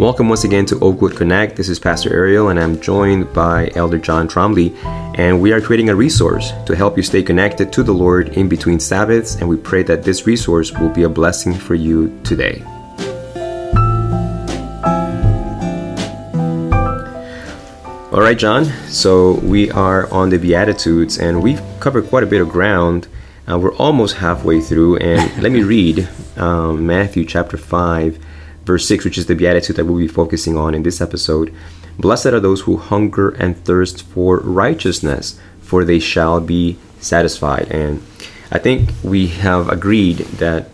Welcome once again to Oakwood Connect. This is Pastor Ariel, and I'm joined by Elder John Trombley. And we are creating a resource to help you stay connected to the Lord in between Sabbaths. And we pray that this resource will be a blessing for you today. All right, John. So we are on the Beatitudes, and we've covered quite a bit of ground. Uh, we're almost halfway through, and let me read um, Matthew chapter 5 verse 6, which is the beatitude that we'll be focusing on in this episode. Blessed are those who hunger and thirst for righteousness, for they shall be satisfied. And I think we have agreed that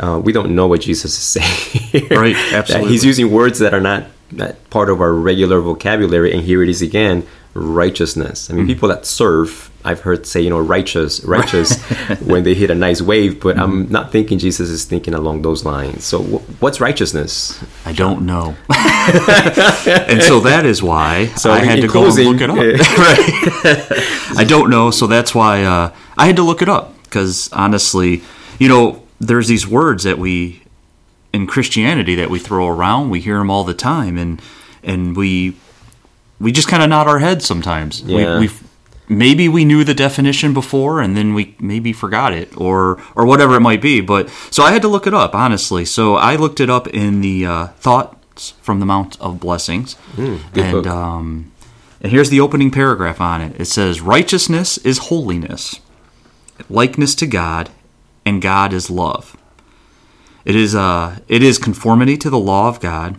uh, we don't know what Jesus is saying. right, absolutely. he's using words that are not that part of our regular vocabulary, and here it is again righteousness. I mean, mm. people that surf, I've heard say, you know, righteous, righteous when they hit a nice wave, but mm. I'm not thinking Jesus is thinking along those lines. So, w- what's righteousness? I don't know. and so that is why so I had to closing, go and look it up. right. I don't know, so that's why uh, I had to look it up because honestly, you know, there's these words that we in Christianity that we throw around. We hear them all the time, and and we we just kind of nod our heads sometimes. Yeah. We, maybe we knew the definition before and then we maybe forgot it or or whatever it might be. But so I had to look it up honestly. So I looked it up in the uh, Thoughts from the Mount of Blessings, mm, and um, and here's the opening paragraph on it. It says, "Righteousness is holiness, likeness to God, and God is love. It is uh, it is conformity to the law of God."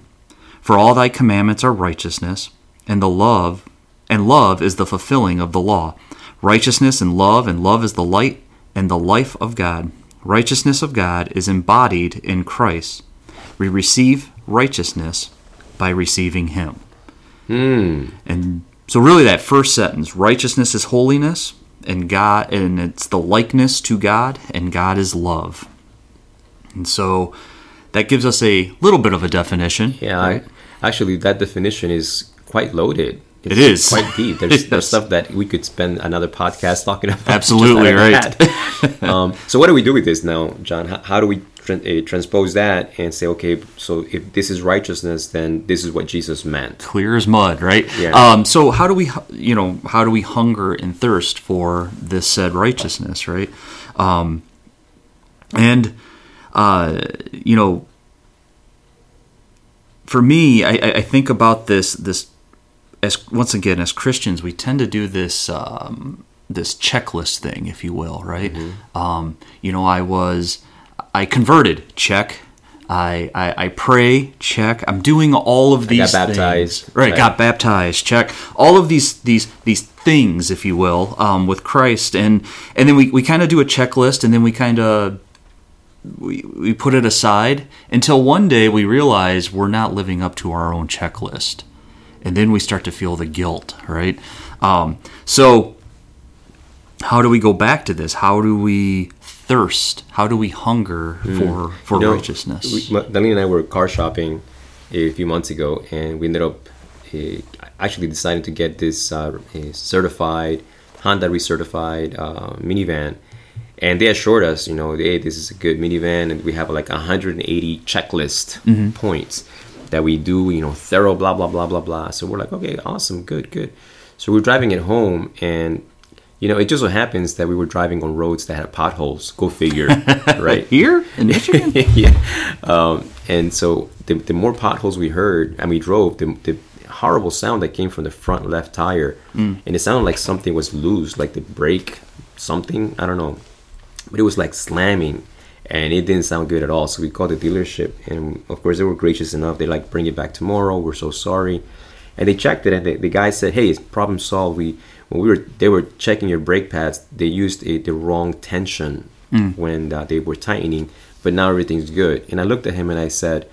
For all thy commandments are righteousness, and the love and love is the fulfilling of the law. Righteousness and love and love is the light and the life of God. Righteousness of God is embodied in Christ. We receive righteousness by receiving him. Hmm. And so really that first sentence, righteousness is holiness and God and it's the likeness to God and God is love. And so that gives us a little bit of a definition. Yeah, I, actually that definition is quite loaded. It's it is quite deep. There's, there's stuff that we could spend another podcast talking about. Absolutely right. um, so what do we do with this now, John? How, how do we tra- uh, transpose that and say, okay, so if this is righteousness, then this is what Jesus meant. Clear as mud, right? Yeah. Um, so how do we, you know, how do we hunger and thirst for this said righteousness, right? Um, and uh, you know, for me, I, I think about this this as once again as Christians, we tend to do this um, this checklist thing, if you will, right? Mm-hmm. Um, you know, I was I converted, check. I, I, I pray, check. I'm doing all of these. I got baptized, things. Right, right, Got baptized, check. All of these these these things, if you will, um, with Christ, and and then we, we kind of do a checklist, and then we kind of we, we put it aside until one day we realize we're not living up to our own checklist and then we start to feel the guilt, right? Um, so, how do we go back to this? How do we thirst? How do we hunger mm. for for you know, righteousness? We, Dalene and I were car shopping a few months ago, and we ended up uh, actually deciding to get this uh, certified Honda recertified uh, minivan. And they assured us, you know, hey, this is a good minivan, and we have like 180 checklist mm-hmm. points that we do, you know, thorough, blah, blah, blah, blah, blah. So we're like, okay, awesome, good, good. So we're driving it home, and, you know, it just so happens that we were driving on roads that had potholes. Go figure, right? Here in Michigan? yeah. Um, and so the, the more potholes we heard and we drove, the, the horrible sound that came from the front left tire. Mm. And it sounded like something was loose, like the brake, something, I don't know. But it was like slamming and it didn't sound good at all. So we called the dealership, and of course they were gracious enough. They like bring it back tomorrow. We're so sorry, and they checked it, and the, the guy said, "Hey, it's problem solved. We when we were they were checking your brake pads, they used a, the wrong tension mm. when uh, they were tightening, but now everything's good." And I looked at him and I said,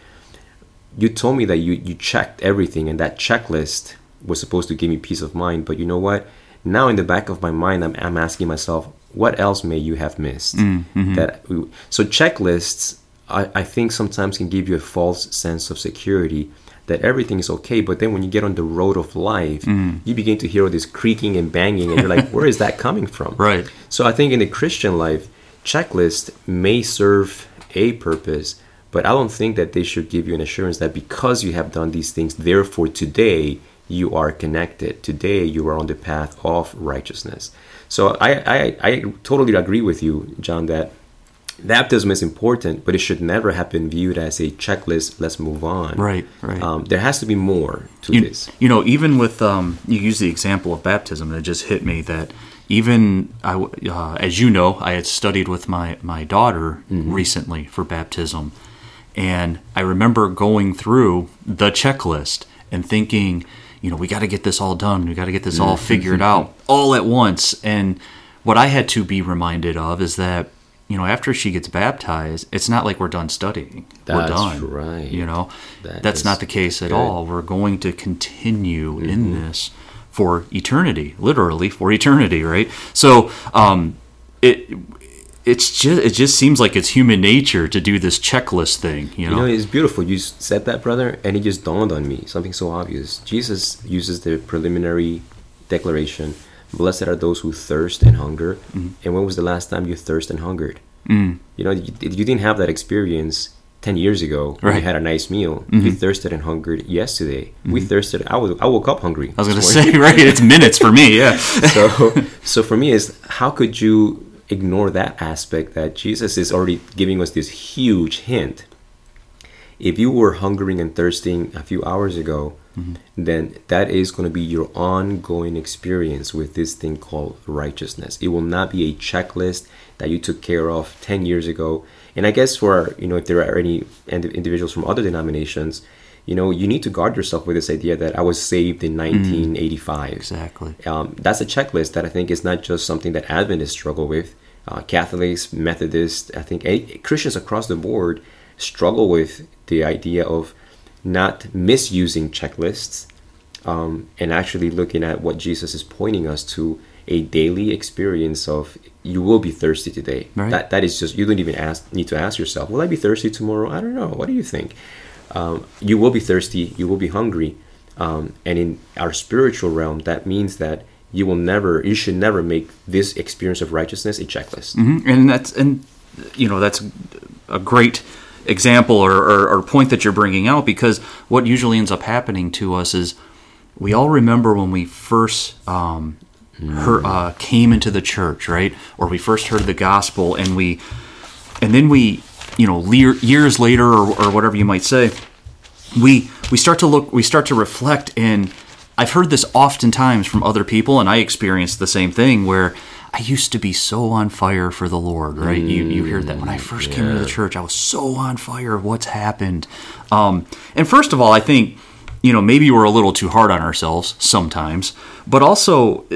"You told me that you you checked everything, and that checklist was supposed to give me peace of mind, but you know what?" Now in the back of my mind, I'm, I'm asking myself, what else may you have missed? Mm-hmm. That so checklists, I, I think sometimes can give you a false sense of security that everything is okay. But then when you get on the road of life, mm. you begin to hear all this creaking and banging, and you're like, where is that coming from? Right. So I think in the Christian life, checklist may serve a purpose, But I don't think that they should give you an assurance that because you have done these things, therefore today you are connected. Today you are on the path of righteousness. So I, I, I totally agree with you, John, that baptism is important, but it should never have been viewed as a checklist. Let's move on. Right, right. Um, there has to be more to you, this. You know, even with um, you use the example of baptism, and it just hit me that even I, uh, as you know, I had studied with my my daughter Mm-hmm. recently for baptism, and I remember going through the checklist and thinking, you know, we got to get this all done. We got to get this Mm-hmm. all figured out all at once. And what I had to be reminded of is that. You know, after she gets baptized, it's not like we're done studying. we're That's done. right. You know, That that's not the case at good. Mm-hmm. all. We're going to continue in this for eternity, literally for eternity, right? So, um, it it's just it just seems like it's human nature to do this checklist thing, you You know. know, it's beautiful. You said that, brother, and it just dawned on me something so obvious. Jesus uses the preliminary declaration Blessed are those who thirst and hunger. Mm-hmm. And when was the last time you thirst and hungered? Mm. You know, you, you didn't have that experience 10 years ago when Right. Mm-hmm. you had a nice meal. You thirsted and hungered yesterday. We thirsted. I, was, I woke up hungry. I was going to say, right? It's minutes for me, yeah. so so for me is how could you ignore that aspect that Jesus is already giving us this huge hint. If you were hungering and thirsting a few hours ago then that is going to be your ongoing experience with this thing called righteousness. It will not be a checklist that you took care of 10 years ago. And i guess for you know if there are any individuals from other denominations you know you need to guard yourself with this idea that i was saved in 1985 Exactly. um, that's a checklist that I think is not just something that Adventists struggle with. Uh, Catholics, Methodists, I think eh, Christians across the board struggle with the idea of not misusing checklists um, and actually looking at what Jesus is pointing us to a daily experience of you will be thirsty today. Right. That that is just you don't even ask need to ask yourself, will I be thirsty tomorrow? I don't know. What do you think? Um, you will be thirsty. You will be hungry. Um, and in our spiritual realm, that means that you will never, you should never make this experience of righteousness a checklist. Mhm. And that's and you know that's a great example or, or, or point that you're bringing out because what usually ends up happening to us is we all remember when we first um, heard, uh, came into the church, right? Or we first heard the gospel, and we and then we you know lear, years later or, or whatever you might say we we start to look we start to reflect and i've heard this oftentimes from other people and i experienced the same thing where i used to be so on fire for the lord right? You you hear that. When i first came into the church i was so on fire of what's happened. Um, and first of all i think you know maybe we're a little too hard on ourselves sometimes but also uh,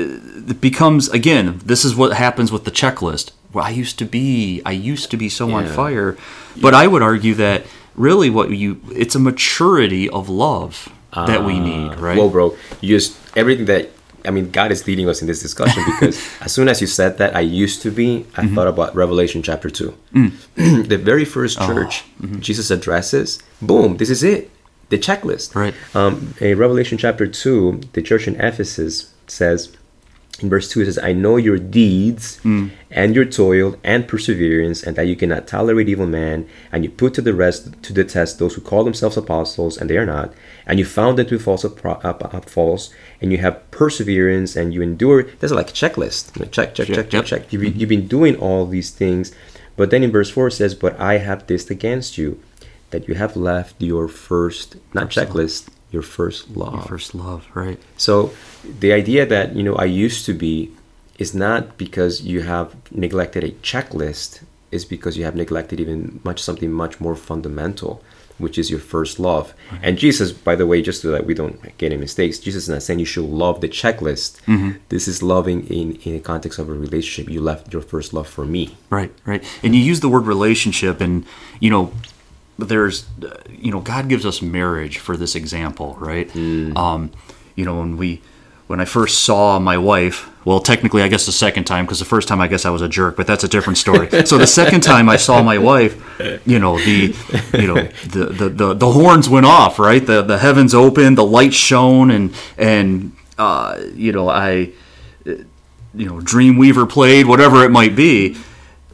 it becomes again this is what happens with the checklist. Well i used to be i used to be so on fire but i would argue that really what you it's a maturity of love that we need right Well, bro, you just, everything that, I mean, God is leading us in this discussion because as soon as you said that, I used to be, I Mm-hmm. thought about Revelation chapter 2. Mm. the very first Oh, church mm-hmm. Jesus addresses, boom, this is it. The checklist. Right. Um, in Revelation chapter 2, the church in Ephesus says, in verse 2, it says, I know your deeds Mm. and your toil and perseverance, and that you cannot tolerate evil man, and you put to the rest to the test those who call themselves apostles, and they are not, and you found them to be false, apro- up, up, false, and you have perseverance, and you endure. That's like a checklist. Check, check, check, check, Yep. check. You've, you've been doing all these things, but then in verse 4 it says, But I have this against you, that you have left your first, not checklist, your first love. Your first love right So the idea that you know I used to be is not because you have neglected a checklist, is because you have neglected even much something much more fundamental, which is your first love. And Jesus, by the way, just so that we don't get any mistakes, Jesus is not saying you should love the checklist. This is loving in in the context of a relationship. You left your first love for me. Right, right. And you use the word relationship, and you know, there's, uh, you know, God gives us marriage for this example, right? Um, you know, when we, when I first saw my wife, well, technically, I guess the second time, because the first time I guess I was a jerk, but that's a different story. so the second time I saw my wife, you know, the, you know, the the the, the horns went off, right? The the heavens opened, the light shone, and and uh, you know, I you know Dreamweaver played, whatever it might be,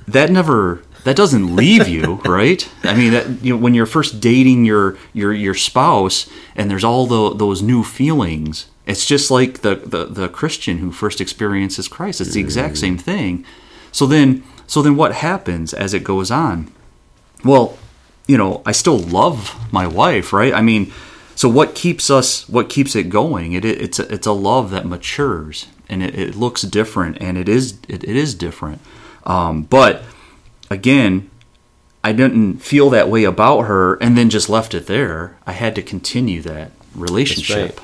that never that doesn't leave you, right? I mean, that, you know, when you're first dating your your your spouse, and there's all the, those new feelings. It's just like the, the the Christian who first experiences Christ. It's the exact same thing. So then, so then, what happens as it goes on? Well, you know, I still love my wife, right? I mean, so what keeps us? What keeps it going? It, it it's a, it's a love that matures and it, it looks different, and it is it, it is different. Um, but again, I didn't feel that way about her, and then just left it there. I had to continue that relationship.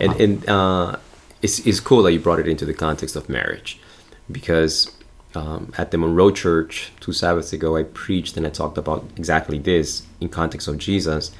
And, and uh, it's, it's cool that you brought it into the context of marriage because um, at the Monroe Church two Sabbaths ago, I preached and I talked about exactly this in context of Jesus.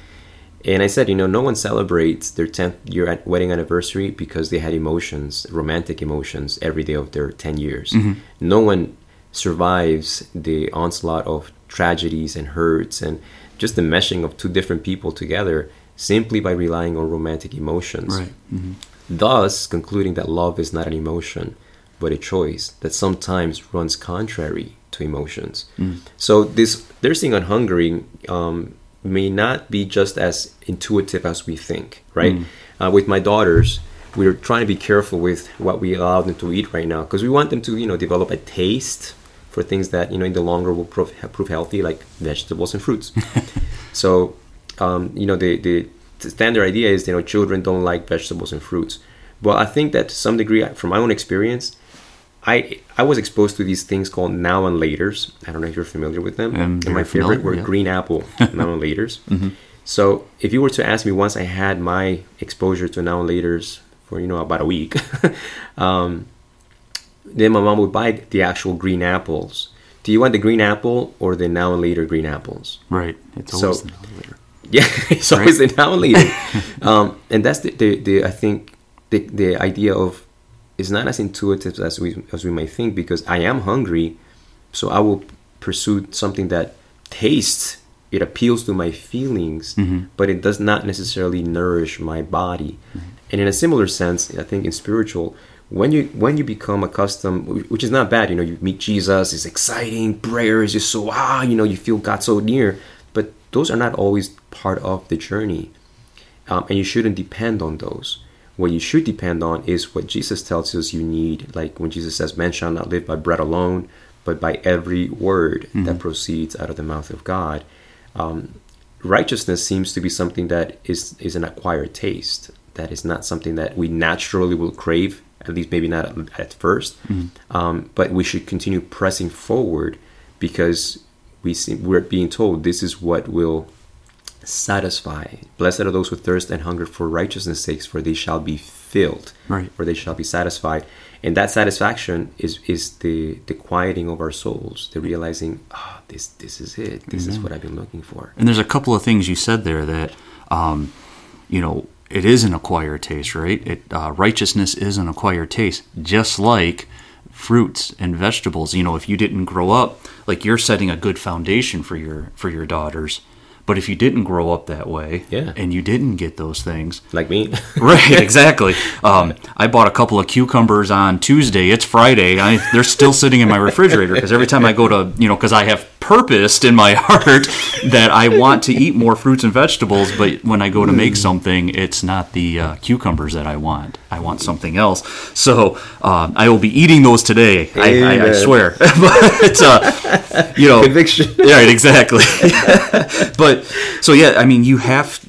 And I said, you know, no one celebrates their 10th year wedding anniversary because they had emotions, romantic emotions, every day of their 10 years. Mm-hmm. No one survives the onslaught of tragedies and hurts and just the meshing of two different people together simply by relying on romantic emotions. Right. Mm-hmm. Thus, concluding that love is not an emotion, but a choice that sometimes runs contrary to emotions. Mm. So, this their thing on hungering um, may not be just as intuitive as we think, right? Mm. Uh, with my daughters, we're trying to be careful with what we allow them to eat right now because we want them to, you know, develop a taste for things that you know in the longer will prove, prove healthy, like vegetables and fruits. so, um, you know, the, the standard idea is you know children don't like vegetables and fruits. Well, I think that to some degree, from my own experience, I I was exposed to these things called now and laters. I don't know if you're familiar with them. Um, and my favorite familiar, were yeah. green apple now and laters. So if you were to ask me once I had my exposure to now and laters for you know about a week, um, then my mom would buy the actual green apples. Do you want the green apple or the now and later green apples? Right. It's So- always the later. Yeah, it's always now and later. um, and that's the, the, the I think the, the idea of is not as intuitive as we as we might think because I am hungry, so I will pursue something that tastes. It appeals to my feelings, but it does not necessarily nourish my body. And in a similar sense, I think in spiritual, when you when you become accustomed, which is not bad, you know, you meet Jesus, it's exciting. Prayer is just so ah, you know, you feel God so near. Those are not always part of the journey, um, and you shouldn't depend on those. What you should depend on is what Jesus tells us you need. Like when Jesus says, "Man shall not live by bread alone, but by every word that proceeds out of the mouth of God." Um, righteousness seems to be something that is is an acquired taste. That is not something that we naturally will crave. At least maybe not at, at 1st Um, but we should continue pressing forward because we see, we're being told this is what will satisfy. Blessed are those who thirst and hunger for righteousness' sakes, for they shall be filled, Right. for they shall be satisfied. And that satisfaction is is the the quieting of our souls, the realizing, ah, this this is it. This is what I've been looking for. And there's a couple of things you said there that, um, you know, it is an acquired taste, right? It uh, righteousness is an acquired taste, just like fruits and vegetables. You know, if you didn't grow up like you're setting a good foundation for your for your daughters, but if you didn't grow up that way, Yeah. and you didn't get those things, Like me. right exactly um, i bought a couple of cucumbers on tuesday it's friday I, they're still sitting in my refrigerator because every time i go to you know because i have purposed in my heart that i want to eat more fruits and vegetables but when i go to make something it's not the uh, cucumbers that i want i want something else so uh, i will be eating those today I, I, I swear but uh, you know Conviction. yeah, right, exactly. but so yeah, I mean, you have,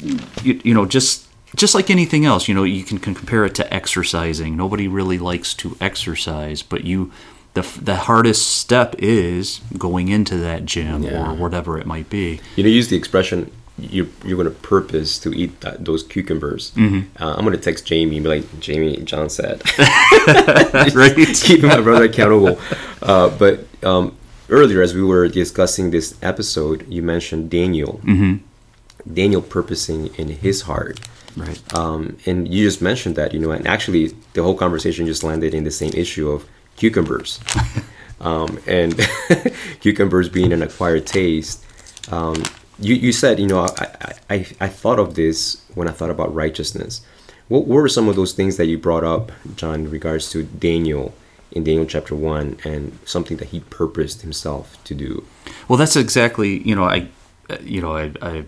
you, you know, just just like anything else, you know, you can, can compare it to exercising. Nobody really likes to exercise, but you, the the hardest step is going into that gym Yeah. or whatever it might be. You know, use the expression you you're going to purpose to eat that, those cucumbers. Uh, I'm going to text Jamie and be like, Jamie, John said, Right? keeping my brother accountable. Uh, but um, earlier, as we were discussing this episode, you mentioned Daniel. Daniel purposing in his heart. Right. Um, and you just mentioned that, you know, and actually the whole conversation just landed in the same issue of cucumbers. um, and cucumbers being an acquired taste. Um, you, you said, you know, I, I, I, thought of this when I thought about righteousness. What were some of those things that you brought up, John, in regards to Daniel in Daniel chapter 1 and something that he purposed himself to do. Well, that's exactly you know I, you know I, I,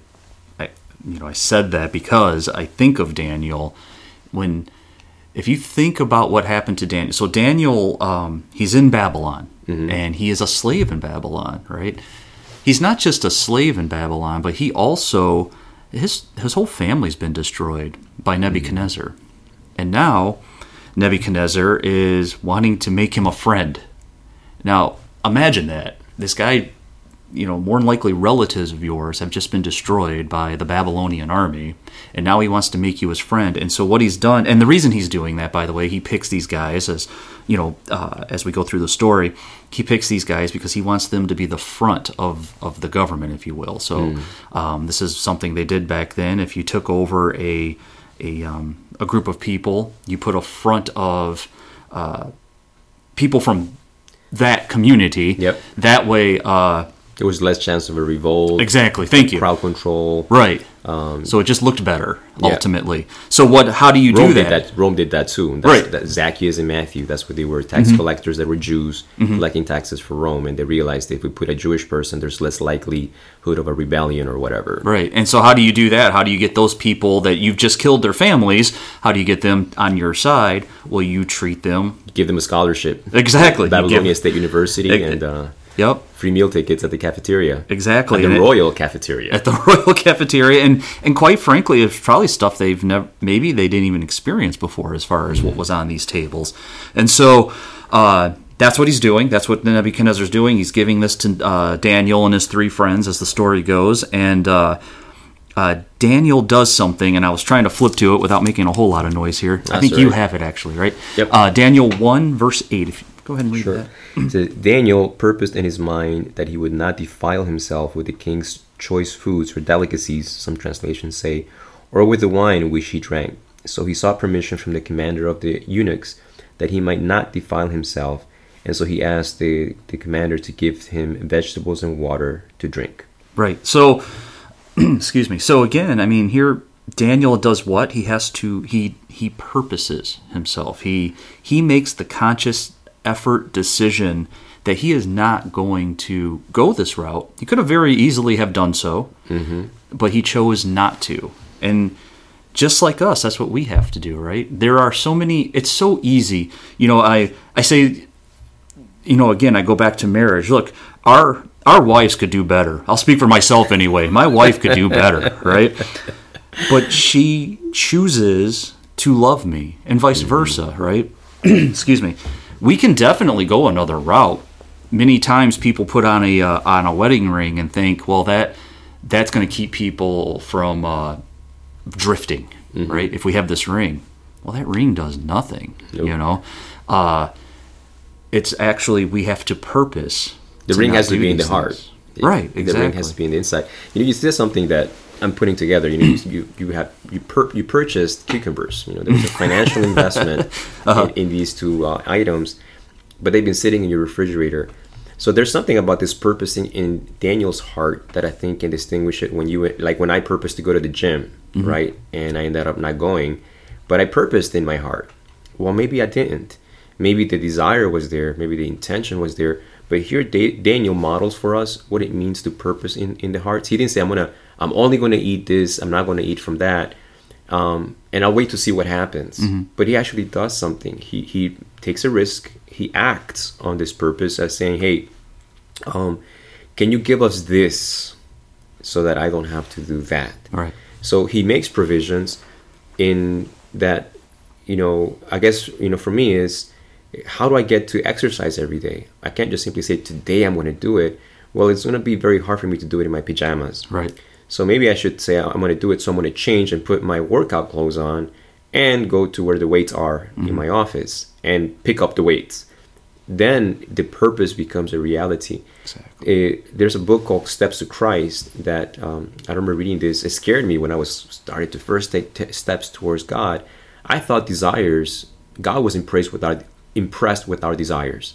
I, you know I said that because I think of Daniel when if you think about what happened to Daniel. So Daniel, um, he's in Babylon and he is a slave in Babylon, right? He's not just a slave in Babylon, but he also his his whole family's been destroyed by Nebuchadnezzar, and now Nebuchadnezzar is wanting to make him a friend. Now, imagine that. This guy, you know, more than likely relatives of yours have just been destroyed by the Babylonian army, and now he wants to make you his friend. And so, what he's done, and the reason he's doing that, by the way, he picks these guys as, you know, uh, as we go through the story, he picks these guys because he wants them to be the front of, of the government, if you will. So, um, this is something they did back then. If you took over a a, um, a group of people, you put a front of uh, people from that community. Yep. That way, uh, There was less chance of a revolt, exactly. Thank you. crowd control. Right. so it just looked better yeah. ultimately. So what? How do you Rome do that? that. Rome did that too. That's, Right. Mm-hmm. That Zacchaeus and Matthew. That's what they were. Tax collectors that were Jews collecting taxes for Rome, and they realized if we put a Jewish person, there's less likelihood of a rebellion or whatever. Right. And so how do you do that? How do you get those people that you've just killed their families? How do you get them on your side? Well, you treat them Give them a scholarship. exactly. Babylonia give- State University Ex- and uh, Yep. free meal tickets at the cafeteria. Exactly. At And the it- Royal Cafeteria. at the Royal Cafeteria, and and quite frankly, it's probably stuff they've never, maybe they didn't even experience before, as far as what was on these tables, and so. Uh, that's what he's doing. That's what Nebuchadnezzar's doing. He's giving this to uh, Daniel and his three friends, as the story goes. And uh, uh, Daniel does something, and I was trying to flip to it without making a whole lot of noise here. I That's think you have it actually, right? Yep. Uh, Daniel one verse eight. If you, go ahead and read Sure. that. Says, Daniel purposed in his mind that he would not defile himself with the king's choice foods or delicacies, some translations say, or with the wine which he drank. So he sought permission from the commander of the eunuchs that he might not defile himself, and so he asked the, the commander to give him vegetables and water to drink. Right. So, excuse me. So again, I mean, here Daniel does what he has to. He he purposes himself. He he makes the conscious effort decision that he is not going to go this route. He could have very easily have done so, mm-hmm. but he chose not to. And just like us, that's what we have to do, right? There are so many. It's so easy. You know, I I say you know, again, I go back to marriage. Look, our our wives could do better. I'll speak for myself anyway. My wife could do better, right? But she chooses to love me, and vice mm-hmm. versa, right? Excuse me. We can definitely go another route. Many times, people put on a uh, on a wedding ring and think, well, that that's going to keep people from uh, drifting, right? If we have this ring, well, that ring does nothing, you know. Uh, it's actually we have to purpose. The to ring has to be in the these heart. things. Right, The ring has to be in the inside. You know, you said something that I'm putting together. You know, you you, have you per, you purchased cucumbers. You know, there was a financial investment Uh-huh. in, in these two uh, items, but they've been sitting in your refrigerator. So there's something about this purposing in Daniel's heart that I think can distinguish it when you like when I purposed to go to the gym, Mm-hmm. right, and I ended up not going, but I purposed in my heart. Well, maybe I didn't. Maybe the desire was there. Maybe the intention was there. But here, Da- Daniel models for us what it means to purpose in, in the hearts. He didn't say, "I'm gonna, I'm only gonna eat this. I'm not gonna eat from that." um, and I'll wait to see what happens. But he actually does something. He he takes a risk. He acts on this purpose as saying, "Hey, um, can you give us this so that I don't have to do that?" Right. So he makes provisions in that. You know, I guess you know for me is how do I get to exercise every day? I can't just simply say today I'm going to do it. Well, it's going to be very hard for me to do it in my pajamas. Right. So maybe I should say I'm going to do it. So I'm going to change and put my workout clothes on and go to where the weights are in my office and pick up the weights. Then the purpose becomes a reality. Exactly. Eh, there's a book called Steps to Christ that um, I remember reading this. It scared me when I was started to first take t- steps towards God. I thought desires, God was impressed with our impressed with our desires.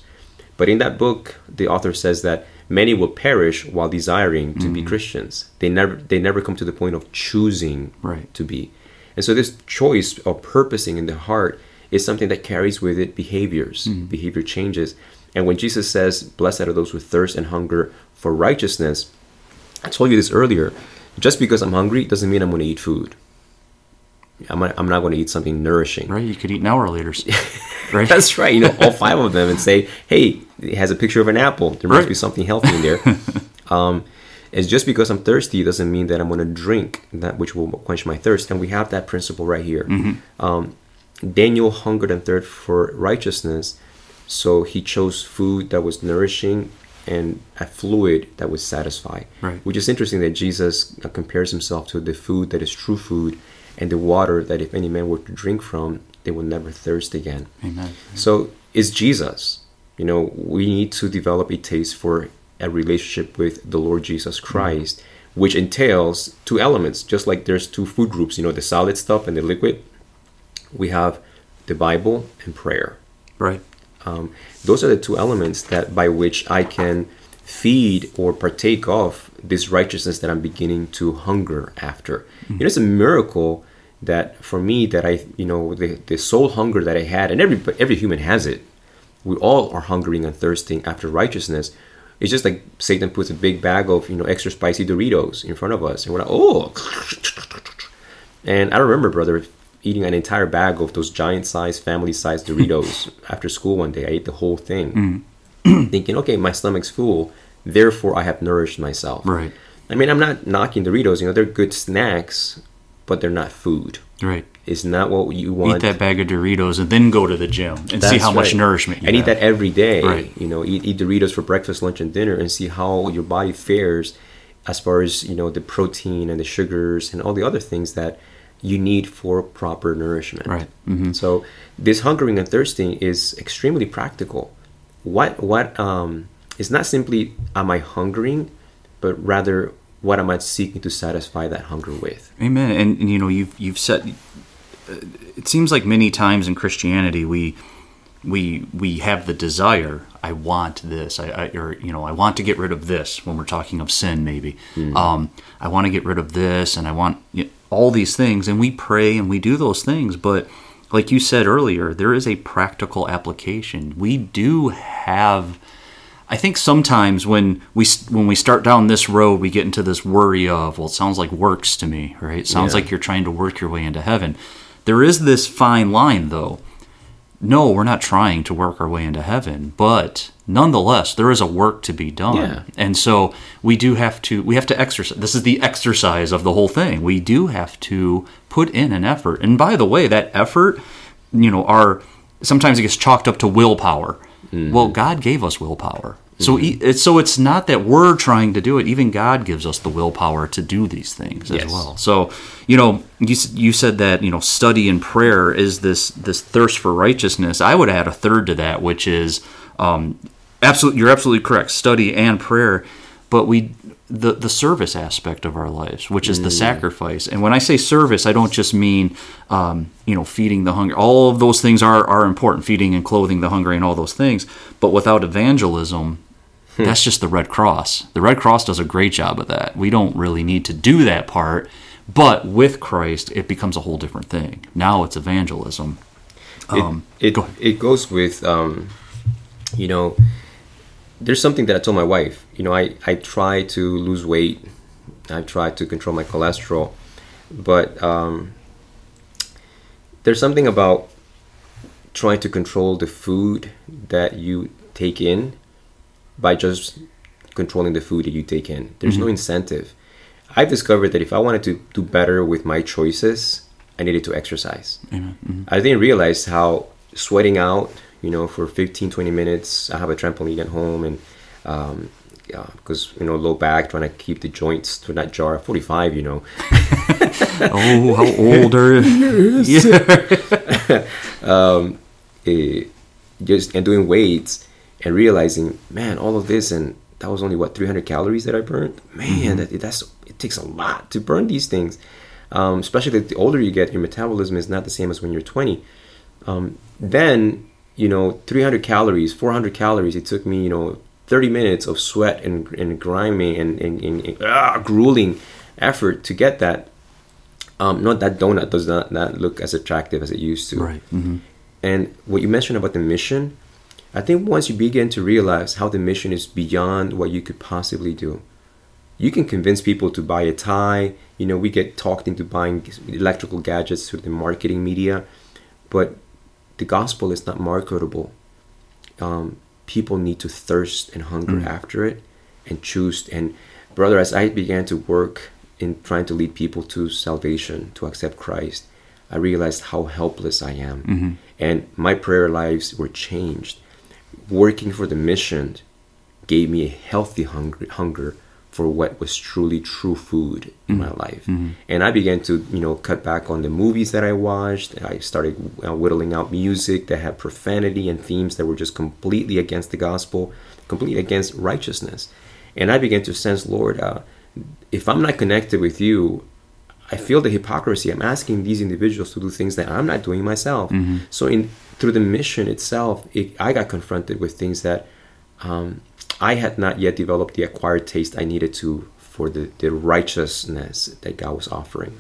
But in that book, the author says that many will perish while desiring to be mm-hmm. Christians. They never they never come to the point of choosing Right. to be. And so this choice of purposing in the heart is something that carries with it behaviors, mm-hmm. behavior changes. And when Jesus says, Blessed are those who thirst and hunger for righteousness, I told you this earlier. Just because I'm hungry doesn't mean I'm going to eat food. I'm not, I'm not going to eat something nourishing. Right? You could eat now or later. Right? That's right. You know, all five of them and say, hey, it has a picture of an apple. There must be something healthy in there. um, it's just because I'm thirsty doesn't mean that I'm going to drink that which will quench my thirst. And we have that principle right here. Um, Daniel hungered and thirsted for righteousness, so he chose food that was nourishing and a fluid that would satisfy. Right. Which is interesting that Jesus uh, compares himself to the food that is true food and the water that if any man were to drink from, they would never thirst again. Amen. So it's Jesus. You know, we need to develop a taste for a relationship with the Lord Jesus Christ, which entails two elements. Just like there's two food groups, you know, the solid stuff and the liquid. We have the Bible and prayer. Right. Um, those are the two elements that by which I can feed or partake of this righteousness that I'm beginning to hunger after. You know, it's a miracle that for me that I, you know, the, the soul hunger that I had, and every every human has it. We all are hungering and thirsting after righteousness. It's just like Satan puts a big bag of you know extra spicy Doritos in front of us, and we're like, oh. And I remember, brother, eating an entire bag of those giant-sized, family-sized Doritos after school one day. I ate the whole thing, mm. thinking, okay, my stomach's full, therefore I have nourished myself. Right. I mean, I'm not knocking Doritos. You know, they're good snacks, but they're not food. Right. It's not what you want. Eat that bag of Doritos and then go to the gym and see That's how much nourishment you and eat that every day. Right. You know, eat, eat Doritos for breakfast, lunch, and dinner, and see how your body fares as far as you know the protein and the sugars and all the other things that you need for proper nourishment. Right. Mhm. So this hungering and thirsting is extremely practical. What what um it's not simply am I hungering, but rather what am I seeking to satisfy that hunger with? Amen. And, and you know, you've you've said. It seems like many times in Christianity we we we have the desire. I want this. I, I or you know I want to get rid of this. When we're talking of sin, maybe um, I want to get rid of this, and I want you know, all these things, and we pray and we do those things. But like you said earlier, there is a practical application. We do have. I think sometimes when we when we start down this road, we get into this worry of, well, it sounds like works to me, right? It sounds Yeah. like you're trying to work your way into heaven. There is this fine line, though. No, we're not trying to work our way into heaven, but nonetheless, there is a work to be done. Yeah. And so we do have to we have to exercise. This is the exercise of the whole thing. We do have to put in an effort. And by the way, that effort, you know, our sometimes it gets chalked up to willpower. Well, God gave us willpower. So it's so it's not that we're trying to do it. Even God gives us the willpower to do these things as well. So, you know, you you said that, you know, study and prayer is this this thirst for righteousness. I would add a third to that, which is um absolutely you're absolutely correct. Study and prayer, but we the the service aspect of our lives, which is the sacrifice. And when I say service, I don't just mean um, you know feeding the hungry. All of those things are are important, feeding and clothing the hungry and all those things. But without evangelism, that's just the Red Cross. The Red Cross does a great job of that. We don't really need to do that part. But with Christ, it becomes a whole different thing. Now it's evangelism. it, Um, it, go it goes with um, you know there's something that i told my wife you know i, I try to lose weight. I try to control my cholesterol. But um, there's something about trying to control the food that you take in by just controlling the food that you take in. There's no incentive. I've discovered that if i wanted to do better with my choices i needed to exercise. Mhm. I didn't realize how sweating out, you know, for 15, 20 minutes. I have a trampoline at home and, um, yeah, because, you know, low back, trying to keep the joints to not jar. 45, you know. Oh, how old are you? Yeah. eh, just and doing weights and realizing, man, all of this and that was only what 300 calories that I burned. Man, that that's it takes a lot to burn these things. Um, especially the older you get, your metabolism is not the same as when you're 20. Um, then you know, 300 calories, 400 calories. It took me, you know, 30 minutes of sweat and and grimy and and, and, and ah, grueling effort to get that. Um, not that donut does not, not look as attractive as it used to Right. hmm And what you mentioned about the mission, I think once you begin to realize how the mission is beyond what you could possibly do, you can convince people to buy a tie. You know, we get talked into buying electrical gadgets through the marketing media, but the gospel is not marketable. Um, people need to thirst and hunger Mm. after it and choose. And, brother, as I began to work in trying to lead people to salvation, to accept Christ, I realized how helpless I am. Mm-hmm. And my prayer lives were changed. Working for the mission gave me a healthy hunger, hunger for what was truly true food in my life. And I began to, you know, cut back on the movies that I watched. I started uh, whittling out music that had profanity and themes that were just completely against the gospel, completely against righteousness. And I began to sense, Lord, uh, if I'm not connected with you, I feel the hypocrisy. I'm asking these individuals to do things that I'm not doing myself. So in through the mission itself, it, I got confronted with things that um, I had not yet developed the acquired taste I needed to for the, the righteousness that God was offering.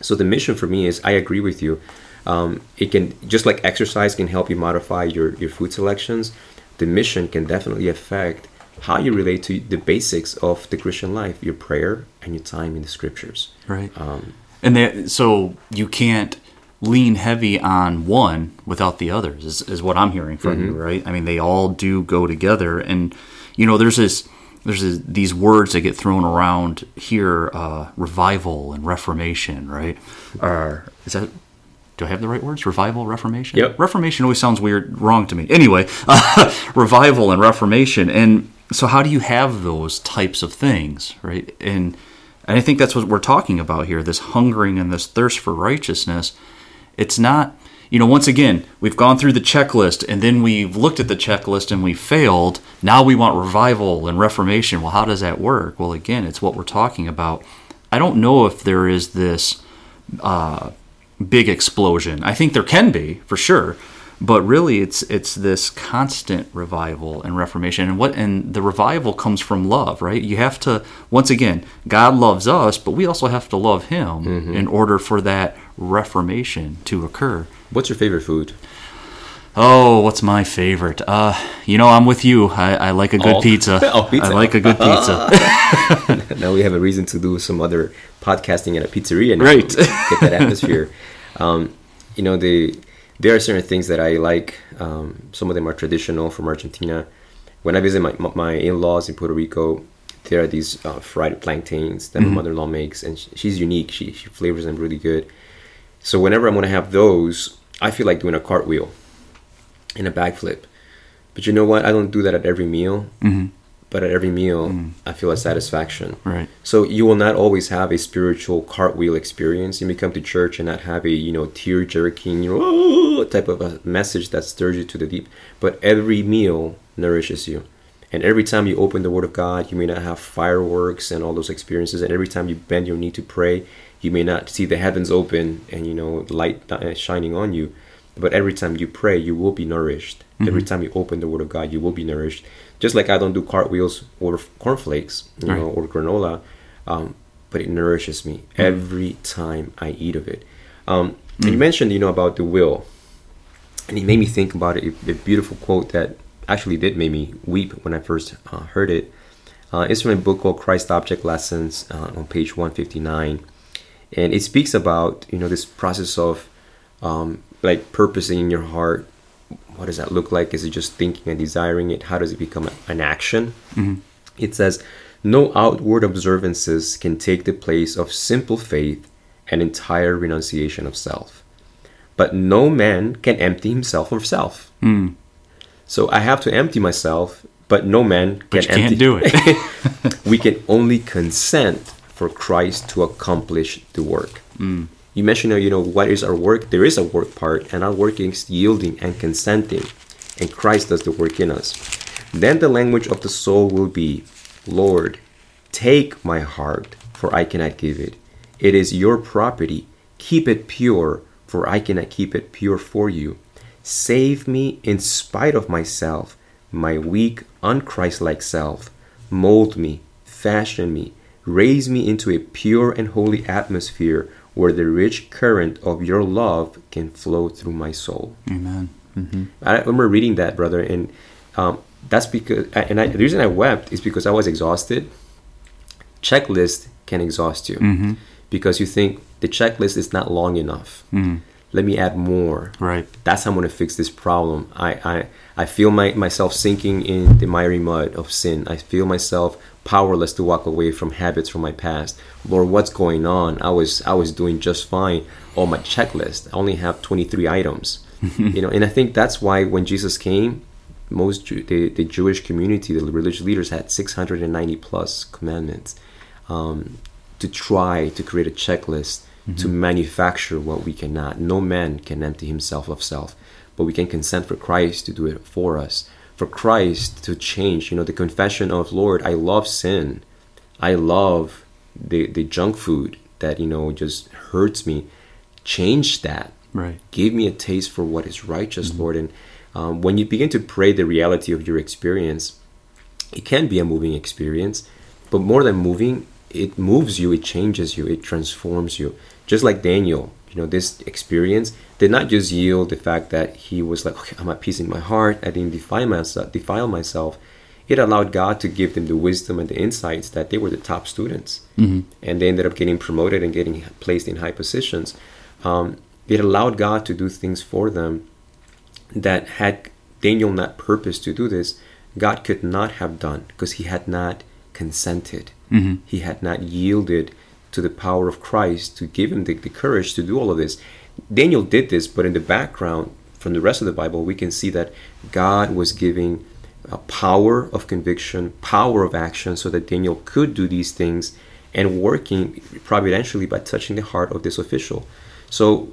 So the mission for me is I agree with you. Um, it can just like exercise can help you modify your, your food selections. The mission can definitely affect how you relate to the basics of the Christian life, your prayer and your time in the scriptures. Right. Um, and that, so you can't lean heavy on one without the others is, is what i'm hearing from you right i mean they all do go together and you know there's this there's this, these words that get thrown around here uh, revival and reformation right or is that do I have the right words? Revival, Reformation. Yep. Reformation always sounds weird, wrong to me. Anyway, revival and Reformation, and so how do you have those types of things, right? And and I think that's what we're talking about here: this hungering and this thirst for righteousness. It's not, you know, once again, we've gone through the checklist, and then we've looked at the checklist and we failed. Now we want revival and Reformation. Well, how does that work? Well, again, it's what we're talking about. I don't know if there is this uh, big explosion. I think there can be for sure, but really it's it's this constant revival and reformation. And what and the revival comes from love, right? You have to once again, God loves us, but we also have to love Him in order for that reformation to occur. what's your favorite food? Oh, what's my favorite? Uh, you know, I'm with you. I, I like a good Oh. pizza. Oh, pizza. I like a good pizza. now we have a reason to do some other podcasting at a pizzeria now. Right. get that atmosphere um, you know the there are certain things that i like um, some of them are traditional from argentina. When i visit my, my in-laws in puerto rico there are these uh, fried plantains that my mother-in-law makes and sh- she's unique. She, she flavors them really good. So whenever i'm going to have those i feel like doing a cartwheel and a backflip. But you know what? I don't do that at every meal but at every meal i feel a satisfaction Right. so you will not always have a spiritual cartwheel experience. You may come to church and not have a you know tear jerking you know type of a message that stirs you to the deep. But every meal nourishes you, and every time you open the Word of God, you may not have fireworks and all those experiences. And every time you bend your knee to pray, you may not see the heavens open and you know light uh, shining on you. But every time you pray, you will be nourished. Every time you open the Word of God, you will be nourished. Just like I don't do cartwheels or cornflakes, you Right. know, or granola, um, but it nourishes me every time I eat of it. Um, And you mentioned, you know, about the will, and it made me think about it. A, a beautiful quote that actually did make me weep when I first uh, heard it. Uh, it's from a book called Christ Object Lessons uh, on page 159, and it speaks about you know this process of um, like purposing in your heart. What does that look like? Is it just thinking and desiring it? How does it become an action? Mm-hmm. It says, No outward observances can take the place of simple faith and entire renunciation of self. But no man can empty himself of self. Mm. So I have to empty myself, but no man can But you empty. can't do it. we can only consent for Christ to accomplish the work. Mm. You mentioned, you know, what is our work? There is a work part, and our work is yielding and consenting, and Christ does the work in us. Then the language of the soul will be, Lord, take my heart, for I cannot give it. It is your property. Keep it pure, for I cannot keep it pure for you. Save me in spite of myself, my weak, unchristlike self. Mold me, fashion me, raise me into a pure and holy atmosphere where the rich current of your love can flow through my soul. Amen. hmm I remember reading that, brother, and um, that's because, and I, the reason I wept is because I was exhausted. Checklist can exhaust you Mm-hmm. because you think the checklist is not long enough. Let me add more. Right. That's how I'm going to fix this problem. I, I, I feel my, myself sinking in the miry mud of sin. I feel myself powerless to walk away from habits from my past. Lord, what's going on? I was I was doing just fine. on my checklist. I only have 23 items. you know, and I think that's why when Jesus came, most the, the Jewish community, the religious leaders had 690 plus commandments um, to try to create a checklist to manufacture what we cannot. No man can empty himself of self, but we can consent for Christ to do it for us. For Christ to change, you know, the confession of Lord, I love sin. I love the the junk food that you know just hurts me. Change that Right. give me a taste for what is righteous, Lord. And um, when you begin to pray the reality of your experience, it can be a moving experience, but more than moving, it moves you, it changes you, it transforms you. Just like Daniel, you know, this experience did not just yield the fact that he was like, okay, I'm at peace in my heart, I didn't defile myself, defile myself. It allowed God to give them the wisdom and the insights that they were the top students, and they ended up getting promoted and getting placed in high positions. Um, it allowed God to do things for them that had Daniel not purposed to do this, God could not have done because he had not consented. He had not yielded to the power of Christ to give him the, the courage to do all of this. Daniel did this, but in the background, from the rest of the Bible, we can see that God was giving a power of conviction, power of action, so that Daniel could do these things and working providentially by touching the heart of this official. So,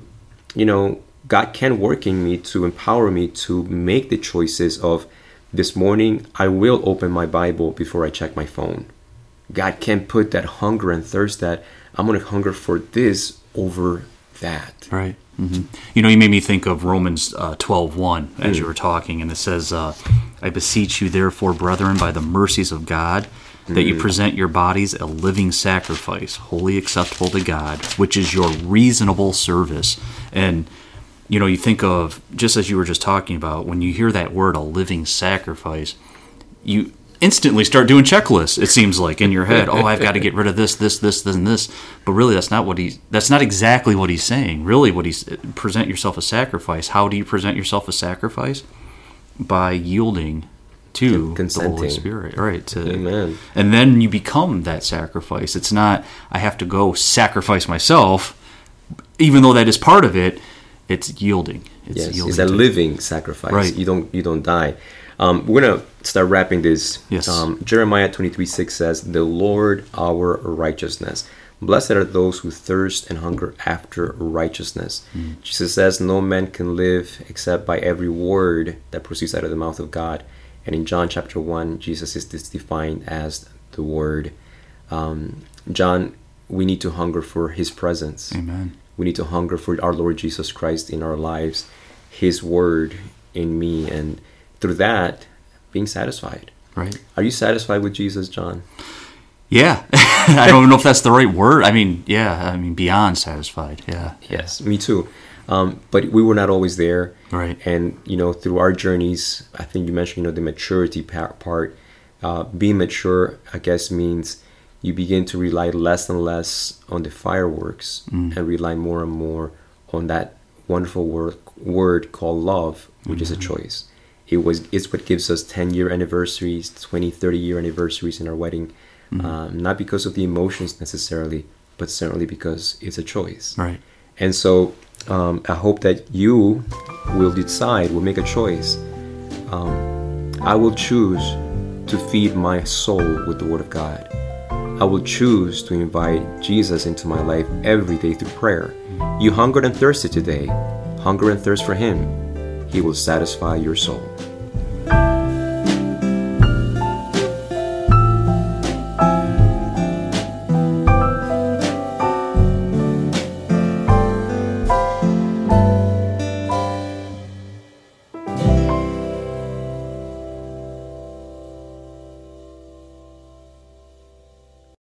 you know, God can work in me to empower me to make the choices of this morning, I will open my Bible before I check my phone. God can't put that hunger and thirst that I'm going to hunger for this over that. Right. hmm You know, you made me think of Romans uh, 12 1 as you were talking, and it says, uh, I beseech you, therefore, brethren, by the mercies of God, that you present your bodies a living sacrifice, holy acceptable to God, which is your reasonable service. And, you know, you think of, just as you were just talking about, when you hear that word, a living sacrifice, you instantly start doing checklists it seems like in your head. Oh i've got to get rid of this this this this and this. But really that's not what he's that's not exactly what he's saying. Really what he's present yourself a sacrifice. How do you present yourself a sacrifice? By yielding to the holy spirit. Right to, Amen. and then you become that sacrifice. It's not i have to go sacrifice myself even though that is part of it it's yielding. It's Yes, yielding it's a living sacrifice. Right. You don't you don't die. Um, we're gonna start wrapping this. Yes. Um, Jeremiah twenty three six says, "The Lord our righteousness. Blessed are those who thirst and hunger after righteousness." Jesus says, "No man can live except by every word that proceeds out of the mouth of God." And in John chapter one, Jesus is this defined as the Word. Um, John, we need to hunger for His presence. amen We need to hunger for our Lord Jesus Christ in our lives, His Word in me, and through that, being satisfied. right Are you satisfied with Jesus, John? Yeah, I don't know if that's the right word. I mean, yeah, I mean beyond satisfied. Yeah, Yes, me too. Um, but we were not always there. Right. And, you know, through our journeys, I think you mentioned, you know, the maturity part. Uh, being mature, I guess, means you begin to rely less and less on the fireworks and rely more and more on that wonderful word, word called love, which is a choice. It was it's what gives us 10 year anniversaries, 20, 30 year anniversaries in our wedding. Um, not because of the emotions necessarily, but certainly because it's a choice. right. And so um, I hope that you will decide, will make a choice. Um, I will choose to feed my soul with the Word of God. I will choose to invite Jesus into my life every day through prayer. You hungered and thirsted today. Hunger and thirst for Him. He will satisfy your soul.